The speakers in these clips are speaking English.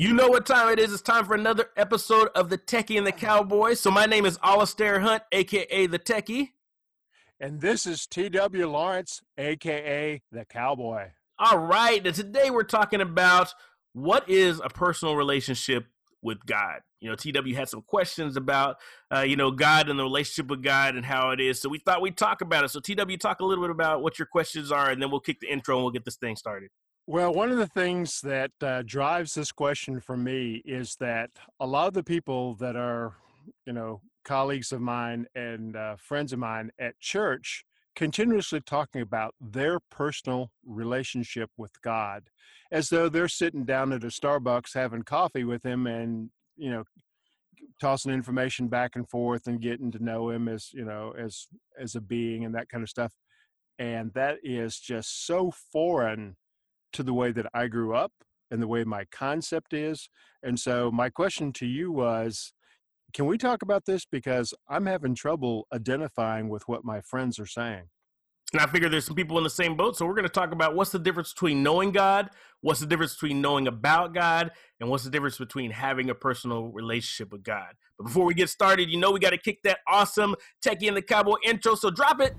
You know what time it is. It's time for another episode of The Techie and the Cowboy. So my name is Alistair Hunt, aka The Techie. And this is TW Lawrence, aka The Cowboy. All right. And today we're talking about what is a personal relationship with God. You know, TW had some questions about, uh, you know, God and the relationship with God and how it is. So we thought we'd talk about it. So TW, talk a little bit about what your questions are, and then we'll kick the intro and we'll get this thing started. Well, one of the things that uh, drives this question for me is that a lot of the people that are, you know, colleagues of mine and uh, friends of mine at church continuously talking about their personal relationship with God as though they're sitting down at a Starbucks having coffee with him and, you know, tossing information back and forth and getting to know him as, you know, as as a being and that kind of stuff. And that is just so foreign to the way that I grew up and the way my concept is. And so my question to you was can we talk about this because I'm having trouble identifying with what my friends are saying. And I figure there's some people in the same boat. So we're going to talk about what's the difference between knowing God, what's the difference between knowing about God, and what's the difference between having a personal relationship with God. But before we get started, you know we got to kick that awesome Techie and the Cowboy intro. So drop it.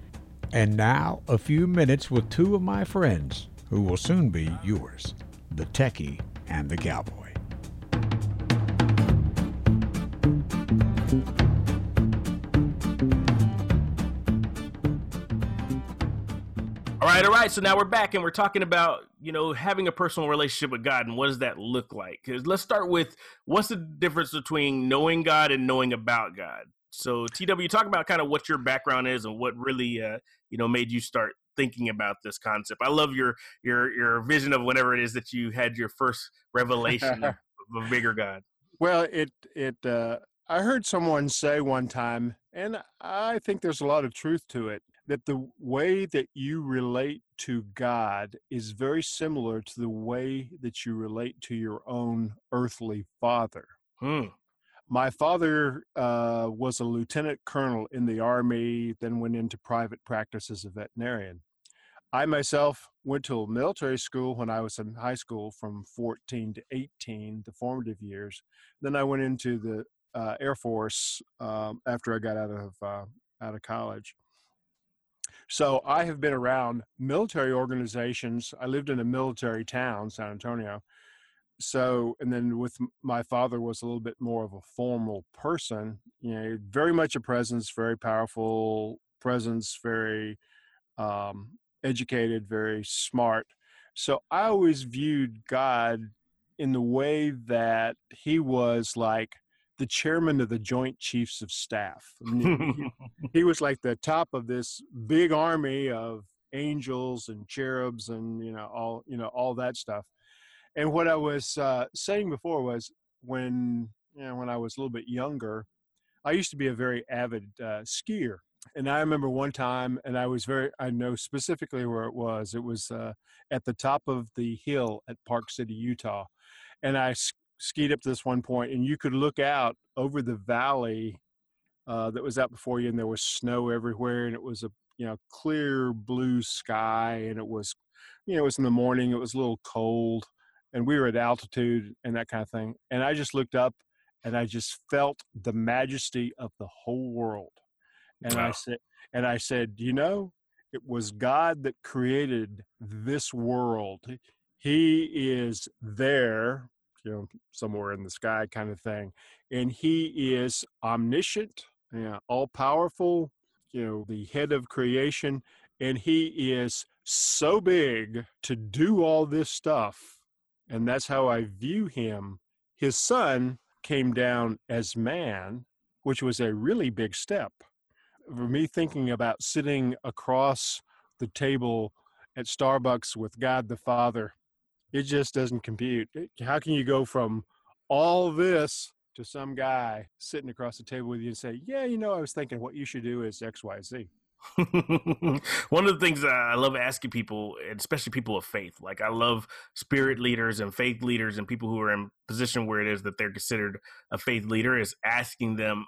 And now, a few minutes with two of my friends who will soon be yours the techie and the cowboy. All right, all right. So now we're back and we're talking about, you know, having a personal relationship with God and what does that look like? Because let's start with what's the difference between knowing God and knowing about God? So, TW, talk about kind of what your background is and what really, uh, you know, made you start thinking about this concept. I love your your your vision of whatever it is that you had your first revelation of a bigger God. Well, it it uh, I heard someone say one time, and I think there's a lot of truth to it, that the way that you relate to God is very similar to the way that you relate to your own earthly father. Hmm. My father uh, was a lieutenant colonel in the Army, then went into private practice as a veterinarian. I myself went to a military school when I was in high school from 14 to 18, the formative years. Then I went into the uh, Air Force um, after I got out of uh, out of college. So I have been around military organizations. I lived in a military town, San Antonio. So, and then with my father was a little bit more of a formal person. You know, very much a presence, very powerful presence, very um, educated, very smart. So I always viewed God in the way that he was like the chairman of the Joint Chiefs of Staff. I mean, he, he, was like the top of this big army of angels and cherubs and you know all you know all that stuff. And what I was uh, saying before was when you know when I was a little bit younger, I used to be a very avid uh, skier and I remember one time, and I was very, I know specifically where it was. It was uh, at the top of the hill at Park City, Utah. And I skied up to this one point, and you could look out over the valley uh, that was out before you, and there was snow everywhere, and it was a you know clear blue sky, and it was, you know, it was in the morning. It was a little cold, and we were at altitude and that kind of thing. And I just looked up, and I just felt the majesty of the whole world and wow. I said, and I said, you know, it was God that created this world. He is there, you know, somewhere in the sky, kind of thing, and He is omniscient, you know, all powerful, you know, the head of creation, and He is so big to do all this stuff, and that's how I view Him. His Son came down as man, which was a really big step for me thinking about sitting across the table at Starbucks with God the Father, it just doesn't compute. How can you go from all this to some guy sitting across the table with you and say, "Yeah, you know, I was thinking what you should do is X, Y, Z." One of the things I love asking people, especially people of faith, like I love spirit leaders and faith leaders and people who are in position where it is that they're considered a faith leader, is asking them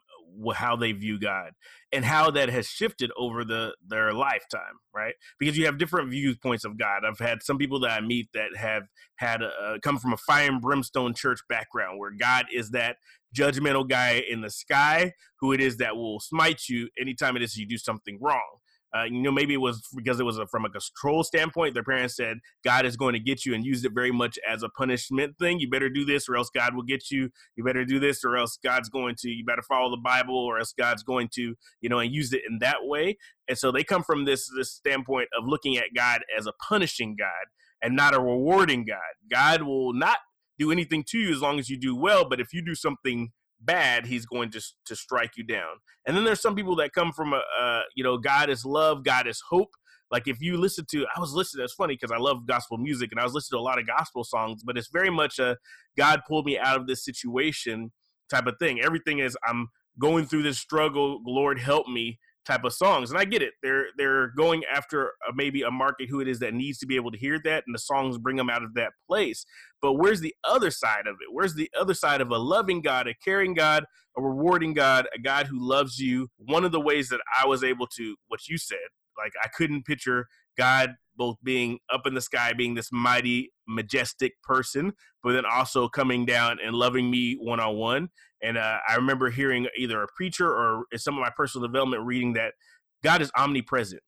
how they view God and how that has shifted over the their lifetime, right? Because you have different viewpoints of God. I've had some people that I meet that have had a, come from a fire and brimstone church background where God is that judgmental guy in the sky who it is that will smite you anytime it is you do something wrong. Uh, you know, maybe it was because it was a, from a control standpoint. Their parents said God is going to get you and used it very much as a punishment thing. You better do this or else God will get you. You better do this or else God's going to. You better follow the Bible or else God's going to. You know, and use it in that way. And so they come from this this standpoint of looking at God as a punishing God and not a rewarding God. God will not do anything to you as long as you do well. But if you do something bad, he's going to to strike you down. And then there's some people that come from a, uh, you know, God is love, God is hope. Like if you listen to, I was listening. It's funny because I love gospel music and I was listening to a lot of gospel songs, but it's very much a God pulled me out of this situation type of thing. Everything is I'm going through this struggle. Lord help me type of songs. And I get it. They're they're going after a, maybe a market who it is that needs to be able to hear that, and the songs bring them out of that place. But where's the other side of it? Where's the other side of a loving God, a caring God, a rewarding God, a God who loves you? One of the ways that I was able to, what you said, like I couldn't picture God both being up in the sky, being this mighty, majestic person, but then also coming down and loving me one on one. And uh, I remember hearing either a preacher or some of my personal development reading that God is omnipresent,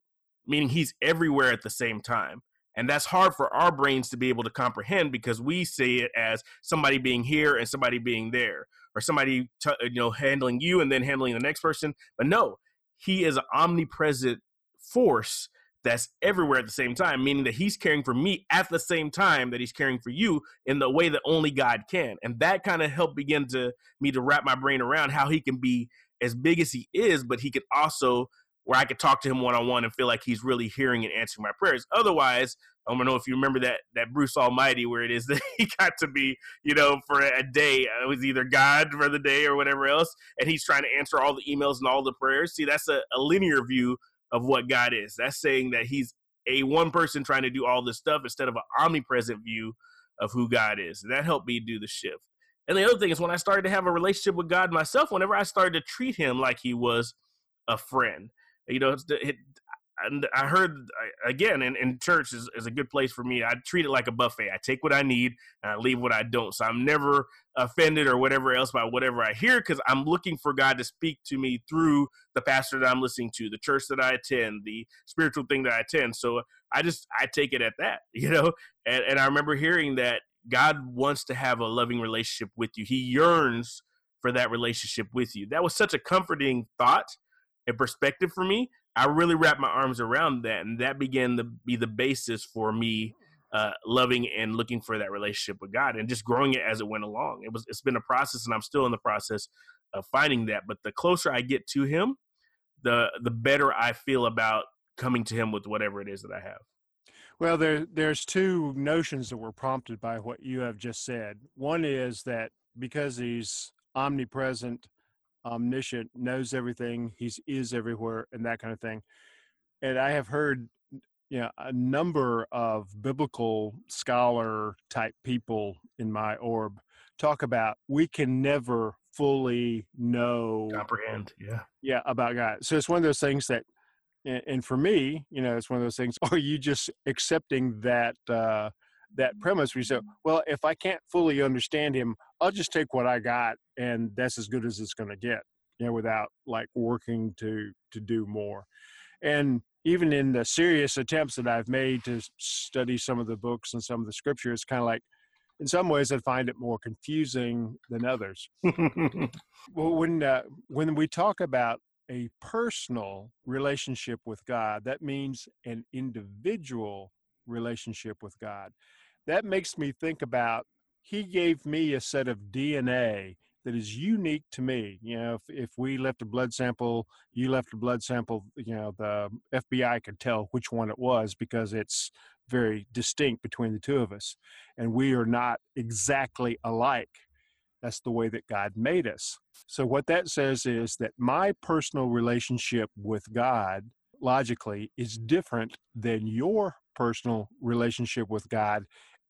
meaning he's everywhere at the same time. And that's hard for our brains to be able to comprehend because we see it as somebody being here and somebody being there, or somebody t- you know handling you and then handling the next person. But no, he is an omnipresent force that's everywhere at the same time, meaning that he's caring for me at the same time that he's caring for you in the way that only God can. And that kind of helped begin to me to wrap my brain around how he can be as big as he is, but he could also where I could talk to him one on one and feel like he's really hearing and answering my prayers. Otherwise, I don't know if you remember that that Bruce Almighty where it is that he got to be, you know, for a day. It was either God for the day or whatever else, and he's trying to answer all the emails and all the prayers. See, that's a, a linear view of what God is. That's saying that He's a one person trying to do all this stuff instead of an omnipresent view of who God is. And that helped me do the shift. And the other thing is when I started to have a relationship with God myself, whenever I started to treat Him like He was a friend, you know, and I heard again in, in church is, is a good place for me. I treat it like a buffet. I take what I need and I leave what I don't. So I'm never offended or whatever else by whatever I hear because I'm looking for God to speak to me through the pastor that I'm listening to, the church that I attend, the spiritual thing that I attend. So I just I take it at that, you know. And, and I remember hearing that God wants to have a loving relationship with you. He yearns for that relationship with you. That was such a comforting thought and perspective for me I really wrapped my arms around that, and that began to be the basis for me uh, loving and looking for that relationship with God, and just growing it as it went along. It was it's been a process, and I'm still in the process of finding that. But the closer I get to Him, the the better I feel about coming to Him with whatever it is that I have. Well, there there's two notions that were prompted by what you have just said. One is that because He's omnipresent omniscient, knows everything, he's is everywhere, and that kind of thing. And I have heard, you know, a number of biblical scholar type people in my orb talk about we can never fully know comprehend yeah yeah about god so it's one of those things that and, for me you know it's one of those things are you just accepting that uh that premise where you say, well, if I can't fully understand him, I'll just take what I got and that's as good as it's going to get, you know, without like working to, to do more. And even in the serious attempts that I've made to study some of the books and some of the scripture, it's kind of like, in some ways, I find it more confusing than others. well, when uh, when we talk about a personal relationship with God, that means an individual relationship with God that makes me think about he gave me a set of DNA that is unique to me. You know, if, if we left a blood sample, you left a blood sample, you know, the FBI could tell which one it was because it's very distinct between the two of us. And we are not exactly alike. That's the way that God made us. So, what that says is that my personal relationship with God, logically, is different than your personal relationship with God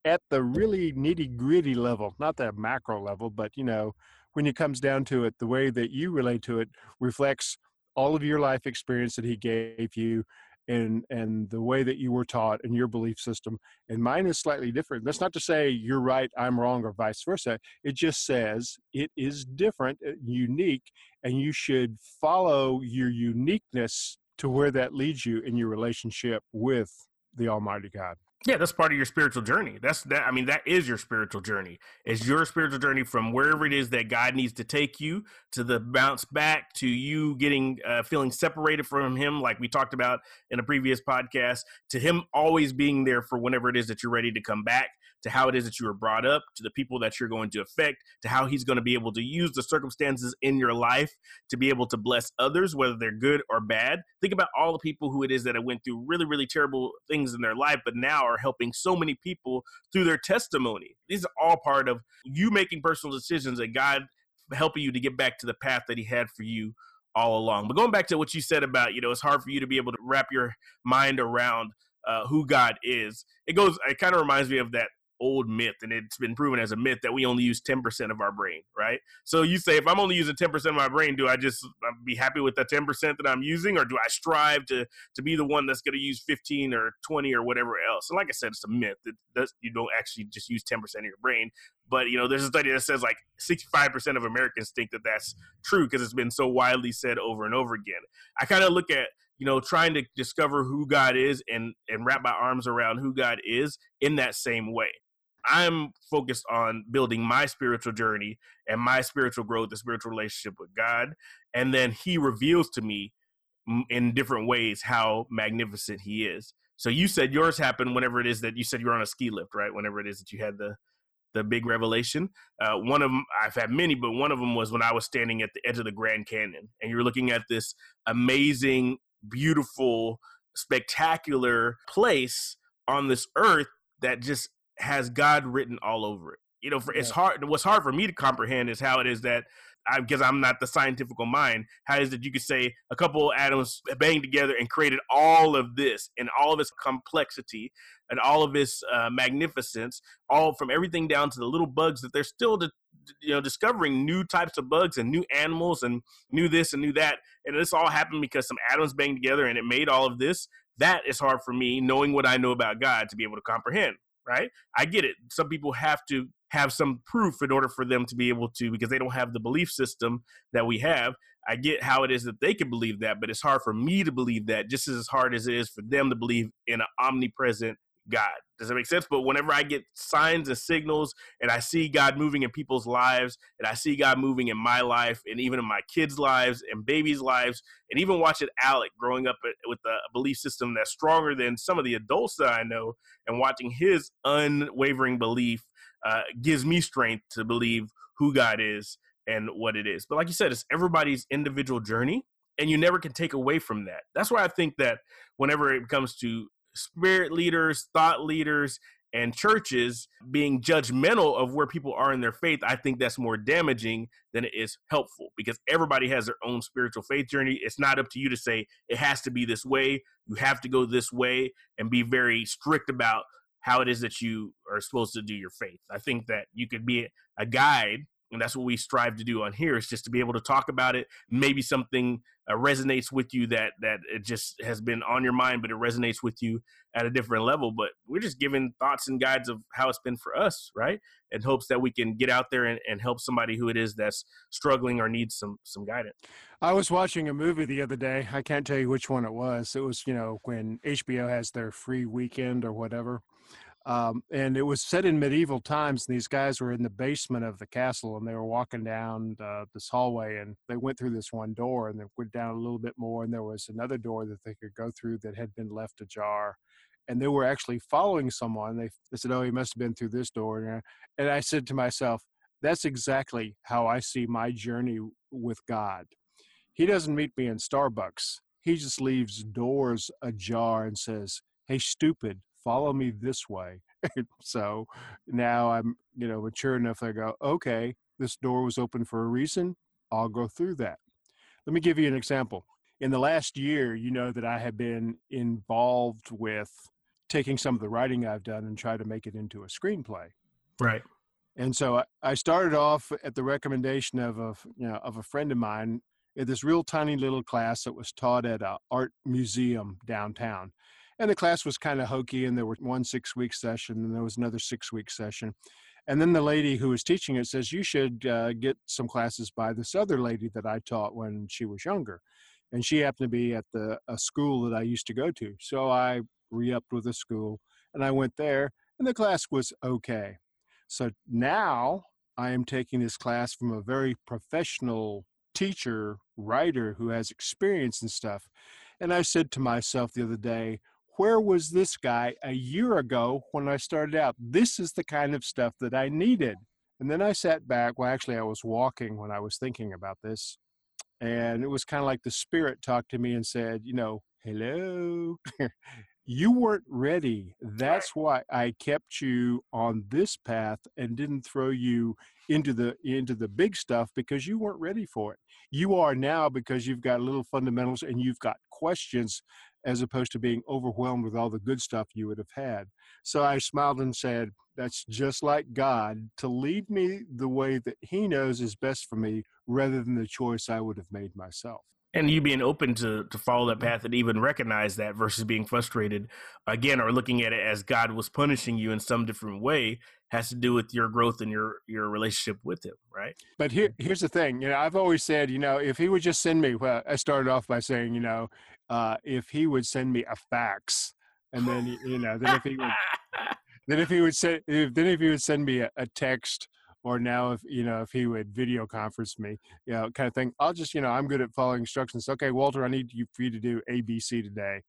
at the really nitty gritty level, not the macro level, but you know, when it comes down to it, the way that you relate to it reflects all of your life experience that he gave you and and the way that you were taught and your belief system and mine is slightly different. That's not to say you're right i'm wrong or vice versa. It just says it is different uh, unique and you should follow your uniqueness to where that leads you in your relationship with the almighty god yeah, that's part of your spiritual journey. That's that. I mean, that is your spiritual journey. It's your spiritual journey from wherever it is that God needs to take you to the bounce back to you getting uh, feeling separated from Him, like we talked about in a previous podcast, to Him always being there for whenever it is that you're ready to come back to how it is that you were brought up, to the people that you're going to affect, to how he's going to be able to use the circumstances in your life to be able to bless others, whether they're good or bad. Think about all the people who it is that have went through really, really terrible things in their life, but now are helping so many people through their testimony. These are all part of you making personal decisions and God helping you to get back to the path that he had for you all along. But going back to what you said about, you know, it's hard for you to be able to wrap your mind around uh, who God is. It goes. It kind of reminds me of that old myth and it's been proven as a myth that we only use 10% of our brain right? So you say if i'm only using 10% of my brain do i just be happy with the 10% that i'm using or do i strive to to be the one that's going to use 15 or 20 or whatever else? And like i said it's a myth that does, you don't actually just use 10% of your brain. But you know there's a study that says like 65% of americans think that that's true because it's been so widely said over and over again. I kind of look at you know, trying to discover who God is and and wrap my arms around who God is in that same way. I'm focused on building my spiritual journey and my spiritual growth, the spiritual relationship with God, and then He reveals to me in different ways how magnificent He is. So you said yours happened whenever it is that you said you were on a ski lift, right? Whenever it is that you had the the big revelation. Uh, one of them, I've had many, but one of them was when I was standing at the edge of the Grand Canyon, and you're looking at this amazing beautiful, spectacular place on this earth that just has God written all over it. You know, for, yeah. it's hard. What's hard for me to comprehend is how it is that I, because I'm not the scientific mind, how is that you could say a couple of atoms banged together and created all of this and all of its complexity and all of its uh, magnificence, all from everything down to the little bugs that they're still you know discovering new types of bugs and new animals and new this and new that and this all happened because some atoms banged together and it made all of this that is hard for me knowing what i know about god to be able to comprehend right? I get it. Some people have to have some proof in order for them to be able to because they don't have the belief system that we have. I get how it is that they can believe that but it's hard for me to believe that just as hard as it is for them to believe in an omnipresent God. Does that make sense? But whenever I get signs and signals and I see God moving in people's lives and I see God moving in my life and even in my kids' lives and babies' lives, and even watching Alec growing up with a belief system that's stronger than some of the adults that I know and watching his unwavering belief uh, gives me strength to believe who God is and what it is. But like you said, it's everybody's individual journey and you never can take away from that. That's why I think that whenever it comes to spirit leaders, thought leaders, and churches being judgmental of where people are in their faith, I think that's more damaging than it is helpful because everybody has their own spiritual faith journey. It's not up to you to say it has to be this way. You have to go this way and be very strict about how it is that you are supposed to do your faith. I think that you could be a guide and that's what we strive to do on here is just to be able to talk about it. Maybe something uh, resonates with you that that it just has been on your mind but it resonates with you at a different level. But we're just giving thoughts and guides of how it's been for us right? And hopes that we can get out there and, and help somebody who it is that's struggling or needs some some guidance. I was watching a movie the other day. I can't tell you which one it was. It was you know when hbo has their free weekend or whatever um, and it was set in medieval times. And these guys were in the basement of the castle, and they were walking down uh, this hallway, and they went through this one door, and they went down a little bit more, and there was another door that they could go through that had been left ajar. And they were actually following someone. They, they said, "Oh, he must have been through this door." And I said to myself, "That's exactly how I see my journey with God. He doesn't meet me in Starbucks. He just leaves doors ajar and says." Hey, stupid, follow me this way. so now I'm, you know, mature enough. I go, okay, this door was open for a reason. I'll go through that. Let me give you an example. In the last year, you know that I have been involved with taking some of the writing I've done and try to make it into a screenplay. Right. And so I, started off at the recommendation of a you know of a friend of mine at this real tiny little class that was taught at a art museum downtown. And the class was kind of hokey, and there were one six week session, and there was another six week session. And then the lady who was teaching it says, You should uh, get some classes by this other lady that I taught when she was younger. And she happened to be at the a school that I used to go to. So I re upped with the school and I went there, and the class was okay. So now I am taking this class from a very professional teacher, writer who has experience and stuff. And I said to myself the other day, where was this guy a year ago when I started out? This is the kind of stuff that I needed. And then I sat back. Well, actually, I was walking when I was thinking about this. And it was kind of like the spirit talked to me and said, you know, hello, you weren't ready. That's why I kept you on this path and didn't throw you into the into the big stuff because you weren't ready for it. You are now because you've got little fundamentals and you've got questions as opposed to being overwhelmed with all the good stuff you would have had. So I smiled and said, That's just like God to lead me the way that He knows is best for me rather than the choice I would have made myself and you being open to to follow that path and even recognize that versus being frustrated again or looking at it as god was punishing you in some different way has to do with your growth and your your relationship with him right? But here here's the thing you know i've always said you know if he would just send me well i started off by saying you know uh, if he would send me a fax and then you know then if he would then if he would send then if he would send me a, a text or now if you know if he would video conference me you know kind of thing i'll just you know i'm good at following instructions okay walter i need you for you to do abc today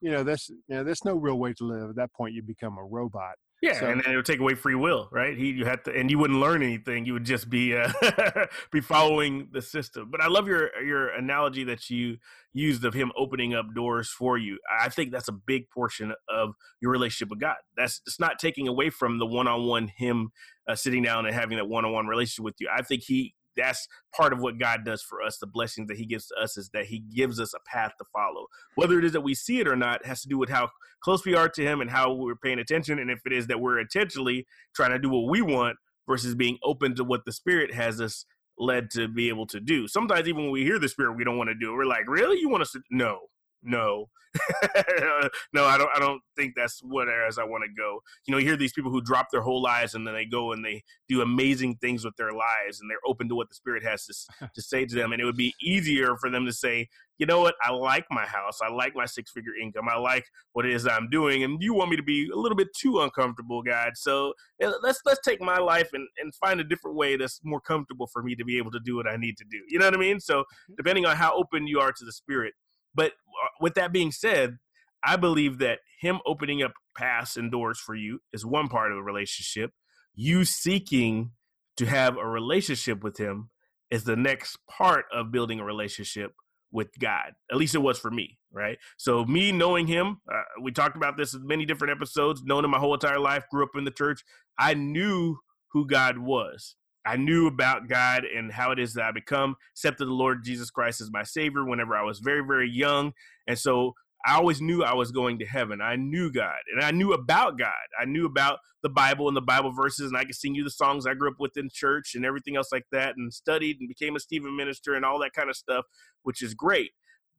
you know that's you know there's no real way to live at that point you become a robot yeah, so, and then it would take away free will, right? He you had to, and you wouldn't learn anything. You would just be uh, be following the system. But I love your your analogy that you used of him opening up doors for you. I think that's a big portion of your relationship with God. That's it's not taking away from the one on one him uh, sitting down and having that one on one relationship with you. I think he that's part of what God does for us. The blessings that He gives to us is that He gives us a path to follow. Whether it is that we see it or not has to do with how close we are to Him and how we're paying attention. And if it is that we're intentionally trying to do what we want versus being open to what the Spirit has us led to be able to do. Sometimes even when we hear the Spirit, we don't want to do it. We're like, really? You want us to? No no. No i don't i don't think that's what areas i want to go. You know you hear these people who drop their whole lives and then they go and they do amazing things with their lives and they're open to what the spirit has to, to say to them and it would be easier for them to say you know what? I like my house. I like my six figure income. I like what it is i'm doing and you want me to be a little bit too uncomfortable god. So let's let's take my life and, and find a different way that's more comfortable for me to be able to do what i need to do. You know what i mean? So mm-hmm. depending on how open you are to the spirit but uh, with that being said, I believe that him opening up paths and doors for you is one part of the relationship. You seeking to have a relationship with him is the next part of building a relationship with God. At least it was for me, right? So me knowing him, uh, we talked about this in many different episodes, known him my whole entire life, grew up in the church. I knew who God was. I knew about God and how it is that I become accepted the Lord Jesus Christ as my Savior whenever I was very, very young. And so I always knew I was going to heaven. I knew God and I knew about God. I knew about the Bible and the Bible verses, and I could sing you the songs I grew up with in church and everything else like that, and studied and became a Stephen minister and all that kind of stuff, which is great.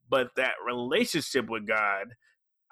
But that relationship with God,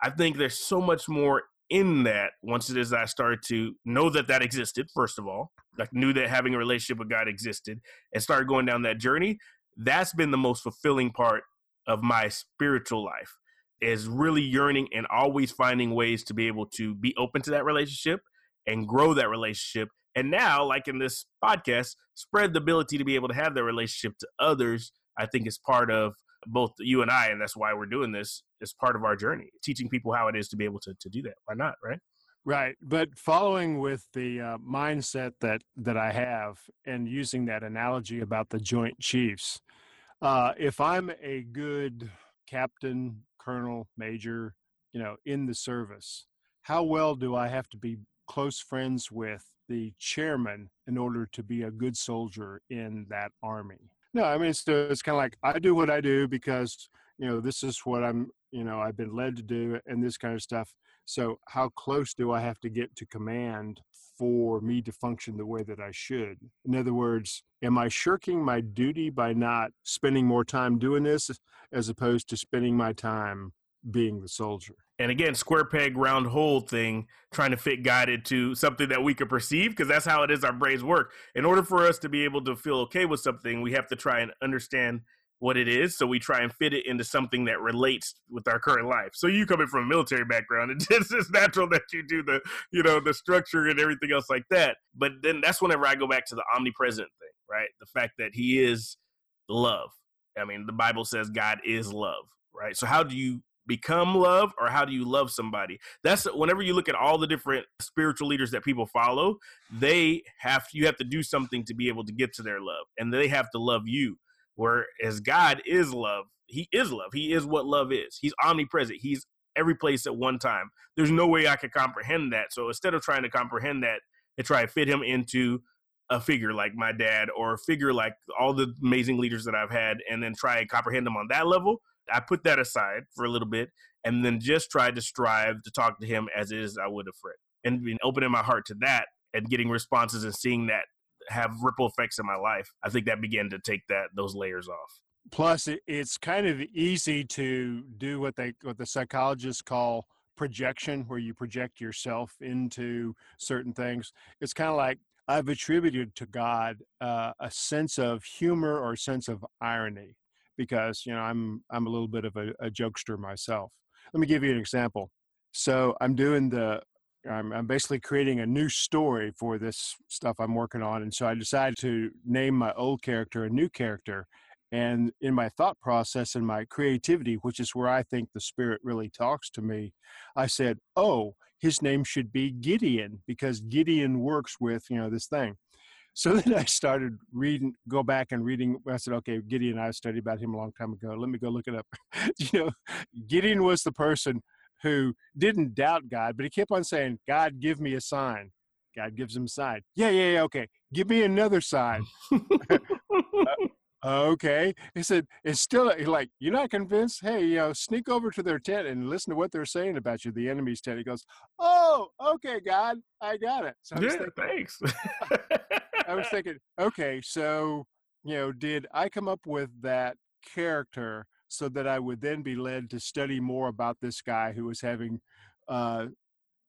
I think there's so much more in that once it is I started to know that that existed, first of all, like knew that having a relationship with God existed and started going down that journey, that's been the most fulfilling part of my spiritual life is really yearning and always finding ways to be able to be open to that relationship and grow that relationship. And now, like in this podcast, spread the ability to be able to have that relationship to others, I think is part of both you and I, and that's why we're doing this as part of our journey, teaching people how it is to be able to, to do that. Why not, right? Right, but following with the uh, mindset that that I have, and using that analogy about the Joint Chiefs, uh, if I'm a good captain, colonel, major, you know, in the service, how well do I have to be close friends with the chairman in order to be a good soldier in that army? No, I mean, so it's kind of like I do what I do because you know this is what I'm you know I've been led to do and this kind of stuff. So how close do I have to get to command for me to function the way that I should? In other words, am I shirking my duty by not spending more time doing this as opposed to spending my time being the soldier? and again square peg round hole thing trying to fit God into something that we could perceive because that's how it is our brains work. In order for us to be able to feel okay with something we have to try and understand what it is so we try and fit it into something that relates with our current life. So you coming from a military background it's just natural that you do the you know the structure and everything else like that. But then that's whenever i go back to the omnipresent thing right? The fact that he is love. I mean the bible says god is love right? So how do you become love or how do you love somebody? That's whenever you look at all the different spiritual leaders that people follow they have you have to do something to be able to get to their love and they have to love you. Whereas god is love he is love he is what love is. He's omnipresent he's every place at one time. There's no way i could comprehend that so instead of trying to comprehend that and try to fit him into a figure like my dad or a figure like all the amazing leaders that I've had and then try and comprehend them on that level, I put that aside for a little bit and then just tried to strive to talk to him as is I would a friend and opening my heart to that and getting responses and seeing that have ripple effects in my life. I think that began to take that those layers off. Plus, it's kind of easy to do what they what the psychologists call projection, where you project yourself into certain things. It's kind of like I've attributed to God uh, a sense of humor or a sense of irony because you know I'm I'm a little bit of a, a jokester myself. Let me give you an example. So I'm doing the I'm, I'm basically creating a new story for this stuff I'm working on, and so I decided to name my old character a new character. And in my thought process and my creativity, which is where I think the spirit really talks to me, I said, "Oh, his name should be Gideon because Gideon works with you know this thing." So then I started reading, go back and reading. I said, okay, Gideon, I studied about him a long time ago. Let me go look it up. you know, Gideon was the person who didn't doubt God, but he kept on saying, God, give me a sign. God gives him a sign. Yeah, yeah, yeah, okay. Give me another sign. uh, okay. He said, it's still like, you're not convinced? Hey, you know, sneak over to their tent and listen to what they're saying about you, the enemy's tent. He goes, oh, okay, God, I got it. So yeah, thinking, thanks. I was thinking, okay, so you know, did I come up with that character so that I would then be led to study more about this guy who was having uh,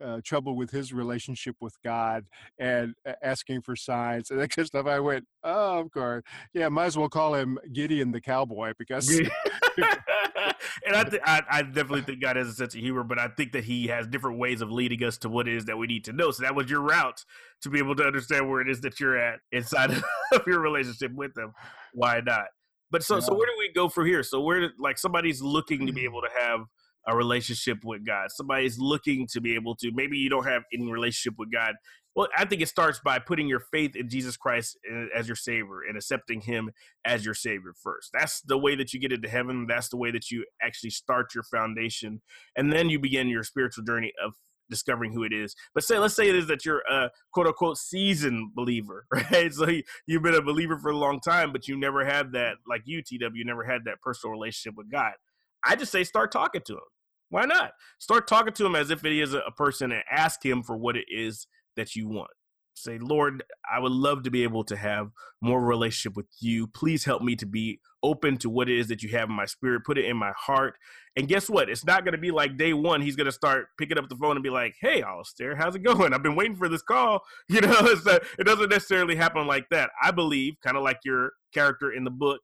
uh, trouble with his relationship with God and asking for signs and that kind of stuff. I went, oh, of course, yeah, might as well call him Gideon the cowboy because. and I, th- I, I, definitely think God has a sense of humor, but I think that He has different ways of leading us to what it is that we need to know. So that was your route to be able to understand where it is that you're at inside of your relationship with Him. Why not? But so, yeah. so where do we go from here? So where, like, somebody's looking to be able to have a relationship with God. Somebody's looking to be able to. Maybe you don't have any relationship with God. Well, I think it starts by putting your faith in Jesus Christ uh, as your Savior and accepting Him as your Savior first. That's the way that you get into heaven. That's the way that you actually start your foundation, and then you begin your spiritual journey of discovering who it is. But say, let's say it is that you're a quote unquote seasoned believer, right? So you've been a believer for a long time, but you never had that, like you, TW, you never had that personal relationship with God. I just say start talking to him. Why not? Start talking to him as if it is a person and ask him for what it is that you want. Say, Lord, I would love to be able to have more relationship with you. Please help me to be open to what it is that you have in my spirit. Put it in my heart. And guess what? It's not going to be like day one. He's going to start picking up the phone and be like, "Hey, Alistair, how's it going? I've been waiting for this call." You know, it doesn't necessarily happen like that. I believe, kind of like your character in the book,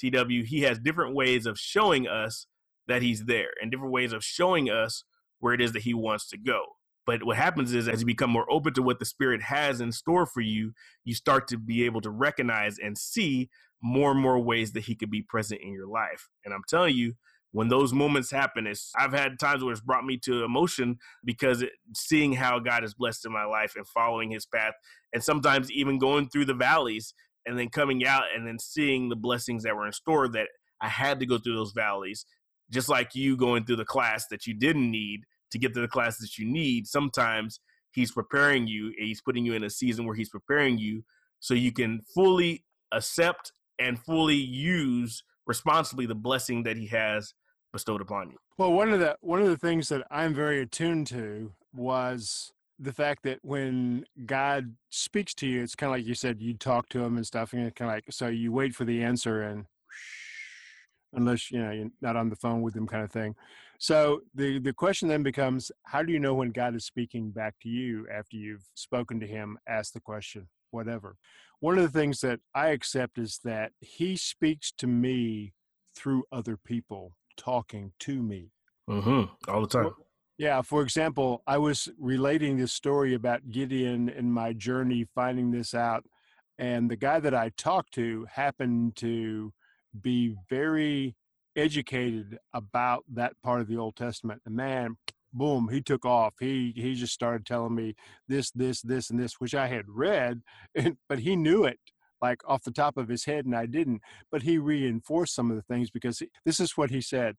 TW. He has different ways of showing us that he's there and different ways of showing us where it is that he wants to go. But what happens is, as you become more open to what the Spirit has in store for you, you start to be able to recognize and see more and more ways that He could be present in your life. And I'm telling you, when those moments happen, it's, I've had times where it's brought me to emotion because it, seeing how God is blessed in my life and following His path, and sometimes even going through the valleys and then coming out and then seeing the blessings that were in store that I had to go through those valleys just like you going through the class that you didn't need to get to the class that you need, sometimes he's preparing you and he's putting you in a season where he's preparing you so you can fully accept and fully use responsibly the blessing that he has bestowed upon you. Well, one of the one of the things that I'm very attuned to was the fact that when God speaks to you, it's kind of like you said, you talk to him and stuff, and kind of like so you wait for the answer and unless you know you're not on the phone with them kind of thing. So the the question then becomes, how do you know when God is speaking back to you after you've spoken to him, asked the question, whatever? One of the things that I accept is that He speaks to me through other people talking to me. Mm-hmm. All the time. Yeah, for example, I was relating this story about Gideon and my journey finding this out. And the guy that I talked to happened to be very educated about that part of the Old Testament. And man, boom, he took off. He he just started telling me this, this, this, and this, which I had read, and, but he knew it like off the top of his head, and I didn't. But he reinforced some of the things because he, this is what he said.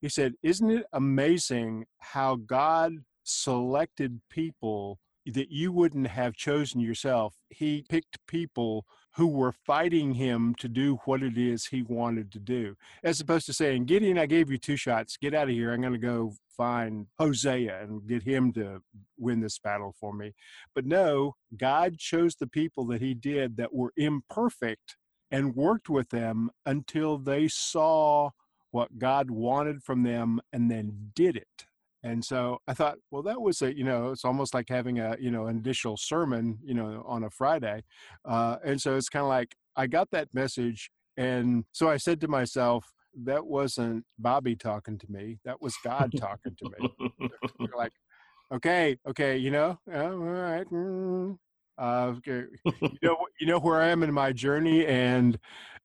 He said, Isn't it amazing how God selected people that you wouldn't have chosen yourself? He picked people who were fighting him to do what it is he wanted to do, as opposed to saying, Gideon, I gave you two shots, get out of here. I'm going to go find Hosea and get him to win this battle for me. But no, God chose the people that he did that were imperfect and worked with them until they saw what God wanted from them and then did it. And so I thought, well, that was a, you know, it's almost like having a, you know, an additional sermon, you know, on a Friday. Uh, and so it's kind of like I got that message. And so I said to myself, that wasn't Bobby talking to me. That was God talking to me. like, okay, okay, you know, all right. Mm, uh, okay. you know, you know where I am in my journey, and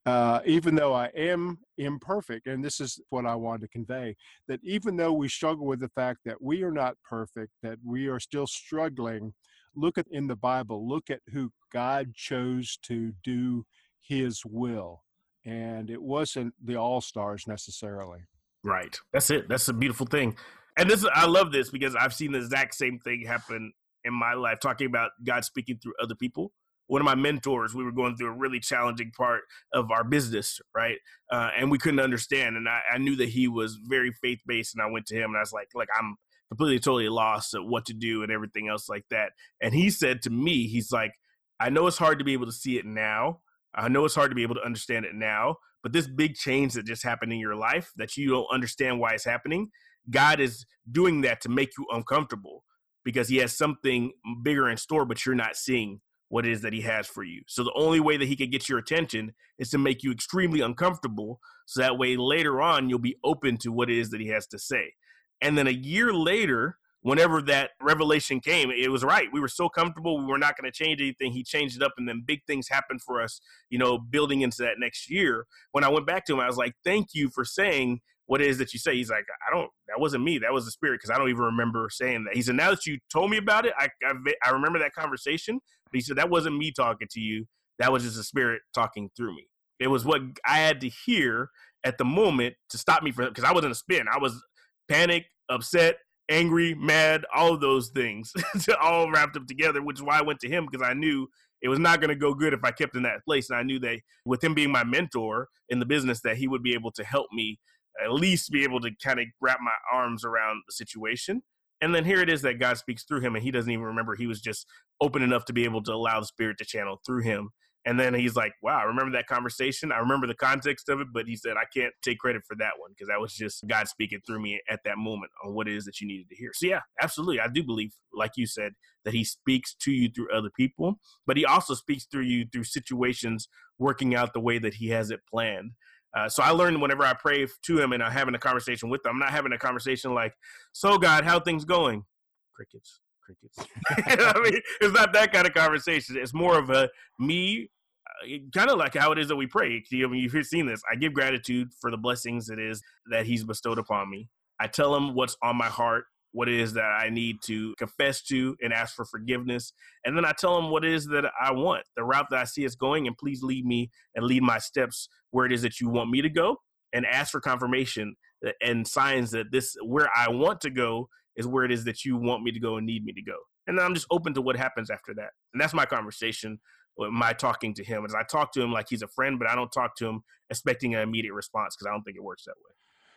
uh, even though I am imperfect, and this is what I want to convey, that even though we struggle with the fact that we are not perfect, that we are still struggling, look at in the Bible, look at who God chose to do His will, and it wasn't the all stars necessarily. Right. That's it. That's a beautiful thing. And this, I love this because I've seen the exact same thing happen in my life. Talking about God speaking through other people one of my mentors, we were going through a really challenging part of our business, right? Uh, and we couldn't understand. And I, I knew that he was very faith based. And I went to him and I was like, like, I'm completely, totally lost at what to do and everything else like that. And he said to me, he's like, I know it's hard to be able to see it now. I know it's hard to be able to understand it now, but this big change that just happened in your life that you don't understand why it's happening, God is doing that to make you uncomfortable because he has something bigger in store, but you're not seeing what it is that he has for you. So the only way that he can get your attention is to make you extremely uncomfortable. So that way later on you'll be open to what it is that he has to say. And then a year later, whenever that revelation came, it was right. We were so comfortable. We were not going to change anything. He changed it up, and then big things happened for us, you know, building into that next year. When I went back to him, I was like, thank you for saying what it is that you say. He's like, I don't, that wasn't me. That was the spirit. Cause I don't even remember saying that. He said, now that you told me about it, I, I, I remember that conversation. But he said, that wasn't me talking to you. That was just the spirit talking through me. It was what I had to hear at the moment to stop me from, because I was in a spin. I was panicked, upset, angry, mad, all those things all wrapped up together, which is why I went to him because I knew it was not going to go good if I kept in that place. And I knew that with him being my mentor in the business, that he would be able to help me at least be able to kind of wrap my arms around the situation. And then here it is that God speaks through him, and he doesn't even remember he was just open enough to be able to allow the Spirit to channel through him. And then he's like, wow, I remember that conversation. I remember the context of it, but he said, I can't take credit for that one because that was just God speaking through me at that moment on what it is that you needed to hear. So, yeah, absolutely. I do believe, like you said, that he speaks to you through other people, but he also speaks through you through situations working out the way that he has it planned. Uh, so I learned whenever I pray to him and I'm having a conversation with him, I'm not having a conversation like, "So God, how things going?" Crickets, crickets. I mean, it's not that kind of conversation. It's more of a me, uh, kind of like how it is that we pray. I mean, you've seen this. I give gratitude for the blessings it is that He's bestowed upon me. I tell Him what's on my heart what it is that I need to confess to and ask for forgiveness. And then I tell him what it is that I want, the route that I see us going, and please lead me and lead my steps where it is that you want me to go, and ask for confirmation and signs that this where I want to go is where it is that you want me to go and need me to go. And then I'm just open to what happens after that. And that's my conversation my talking to him. As I talk to him like he's a friend, but I don't talk to him expecting an immediate response because I don't think it works that way.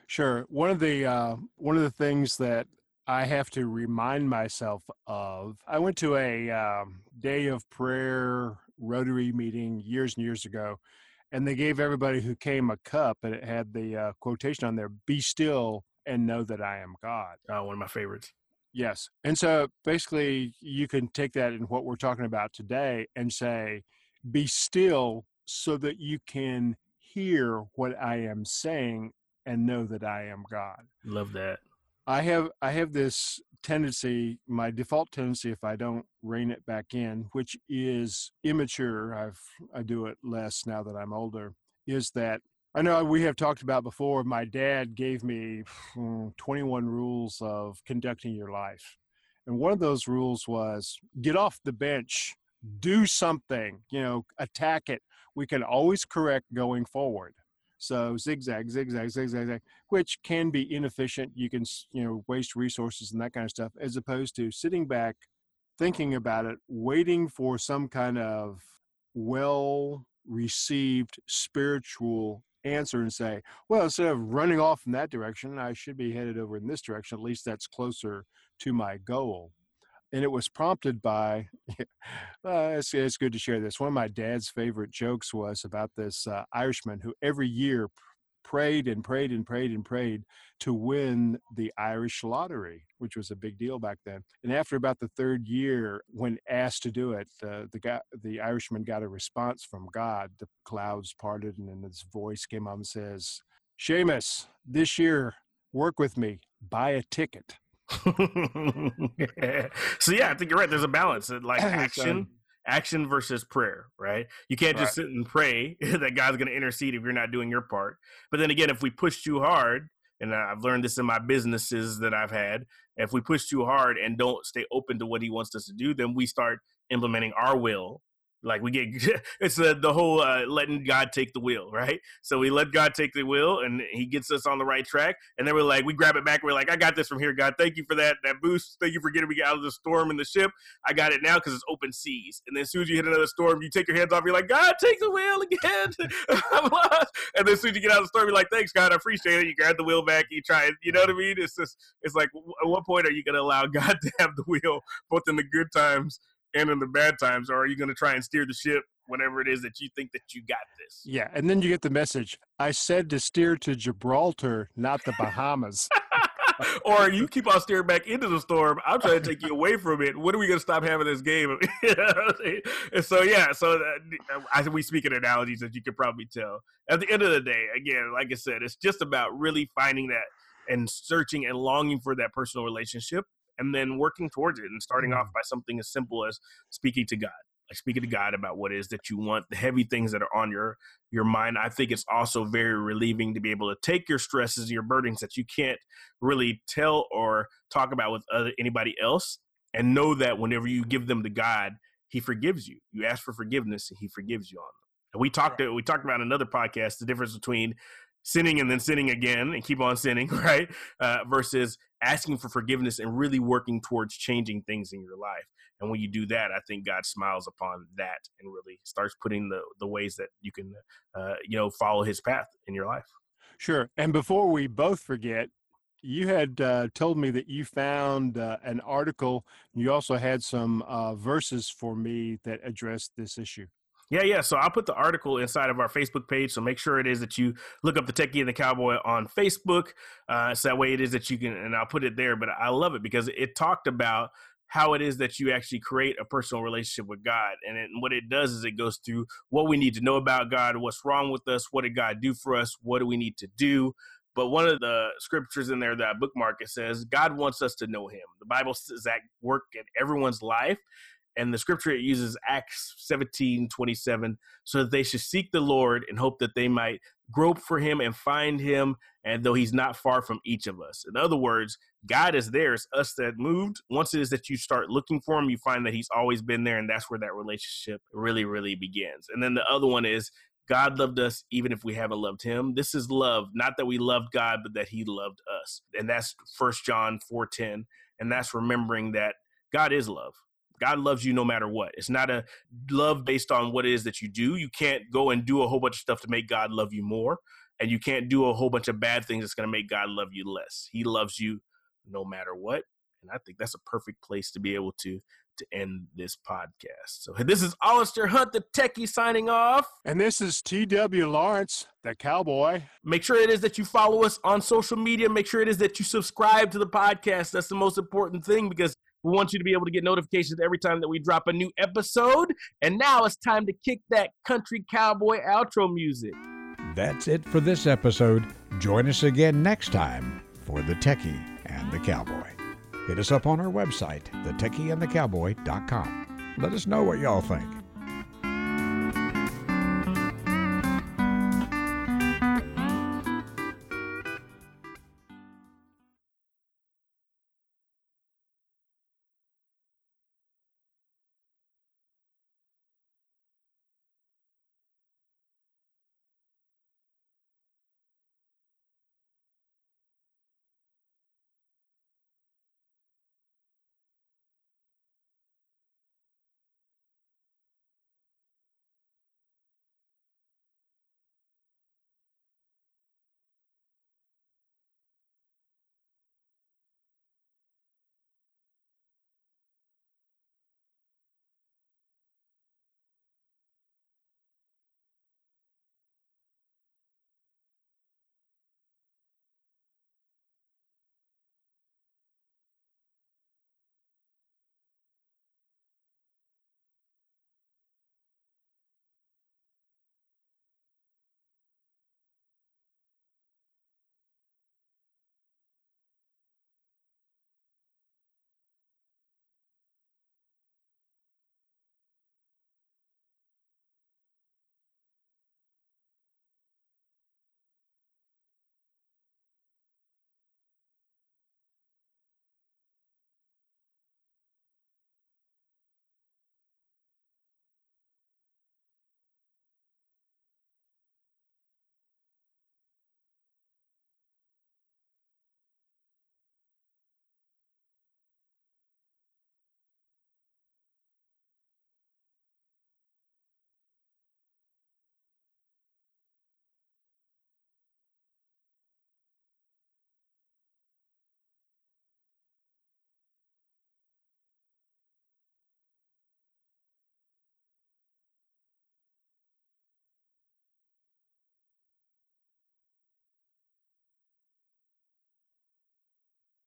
Sure. One of the uh, one of the things that I have to remind myself of. I went to a um, day of prayer Rotary meeting years and years ago, and they gave everybody who came a cup, and it had the uh, quotation on there: "Be still and know that I am God." Uh, one of my favorites. Yes, and so basically, you can take that in what we're talking about today and say, "Be still," so that you can hear what I am saying and know that I am God. Love that. I have I have this tendency, my default tendency, if I don't rein it back in, which is immature. I've I do it less now that I'm older. Is that I know we have talked about before. My dad gave me hmm, 21 rules of conducting your life, and one of those rules was get off the bench, do something, you know, attack it. We can always correct going forward. So zigzag, zigzag, zigzag, zigzag, which can be inefficient. You can, you know, waste resources and that kind of stuff, as opposed to sitting back, thinking about it, waiting for some kind of well received spiritual answer and say, well, instead of running off in that direction, I should be headed over in this direction. At least that's closer to my goal and it was prompted by uh, it's, it's, good to share this one of my dad's favorite jokes was about this uh, irishman who every year prayed and prayed and prayed and prayed to win the irish lottery which was a big deal back then. And after about the third year when asked to do it uh, the guy the irishman got a response from god. The clouds parted and then his voice came up and says Seamus, this year work with me. Buy a ticket so yeah, I think you're right. There's a balance, uh, like action, action versus prayer. Right? You can't just right. sit and pray that God's going to intercede if you're not doing your part. But then again, if we push too hard, and I've learned this in my businesses that I've had, if we push too hard and don't stay open to what He wants us to do, then we start implementing our will like we get, it's the the whole uh, letting God take the wheel, right? So we let God take the wheel, and He gets us on the right track. And then we're like, we grab it back. We're like, I got this from here, God. Thank you for that that boost. Thank you for getting me out of the storm in the ship. I got it now because it's open seas. And then as soon as you hit another storm, you take your hands off. You're like, God, take the wheel again. I'm lost. And then as soon as you get out of the storm, you're like, thanks, God, I appreciate it. You grab the wheel back. You try it. You know what I mean? It's just, it's like, at what point are you going to allow God to have the wheel, both in the good times and in the bad times, or are you going to try and steer the ship whenever it is that you think that you got this? Yeah, and then you get the message. I said to steer to Gibraltar, not the Bahamas. or you keep on steering back into the storm. I'm trying to take you away from it. When are we going to stop having this game? and so, yeah, so uh, I we speak in analogies that you could probably tell. At the end of the day, again, like I said, it's just about really finding that and searching and longing for that personal relationship and then working towards it and starting off mm. by something as simple as speaking to God like speaking to God about what it is that you want, the heavy things that are on your your mind. I think it's also very relieving to be able to take your stresses, your burdens that you can't really tell or talk about with other, anybody else, and know that whenever you give them to God, He forgives you. You ask for forgiveness, and He forgives you on them. And we talked we talked about another podcast the difference between sinning and then sinning again and keep on sinning, right? Uh, versus asking for forgiveness and really working towards changing things in your life. And when you do that, I think God smiles upon that and really starts putting the the ways that you can, uh, you know, follow His path in your life. Sure. And before we both forget, you had uh, told me that you found uh, an article. You also had some uh, verses for me that addressed this issue. Yeah, yeah. So I'll put the article inside of our Facebook page. So make sure it is that you look up the Techie and the Cowboy on Facebook. Uh, so that way it is that you can, and I'll put it there. But I love it because it talked about how it is that you actually create a personal relationship with God. And it, what it does is it goes through what we need to know about God, what's wrong with us, what did God do for us, what do we need to do. But one of the scriptures in there that I bookmark it says God wants us to know Him. The Bible says that work in everyone's life, and the scripture it uses acts 17 27 so that they should seek the lord and hope that they might grope for him and find him and though he's not far from each of us in other words god is there it's us that moved once it is that you start looking for him you find that he's always been there and that's where that relationship really really begins and then the other one is God loved us even if we haven't loved him. This is love, not that we loved God, but that he loved us. And that's First John 4:10. And that's remembering that God is love God loves you no matter what. It's not a love based on what it is that you do. You can't go and do a whole bunch of stuff to make God love you more. And you can't do a whole bunch of bad things that's going to make God love you less. He loves you no matter what. And I think that's a perfect place to be able to to end this podcast. So this is Alistair Hunt, the techie, signing off. And this is T.W. Lawrence, the cowboy. Make sure it is that you follow us on social media. Make sure it is that you subscribe to the podcast. That's the most important thing because we want you to be able to get notifications every time that we drop a new episode. And now it's time to kick that country cowboy outro music. That's it for this episode. Join us again next time for The Techie and the Cowboy. Hit us up on our website, thetechieandthecowboy.com. Let us know what y'all think.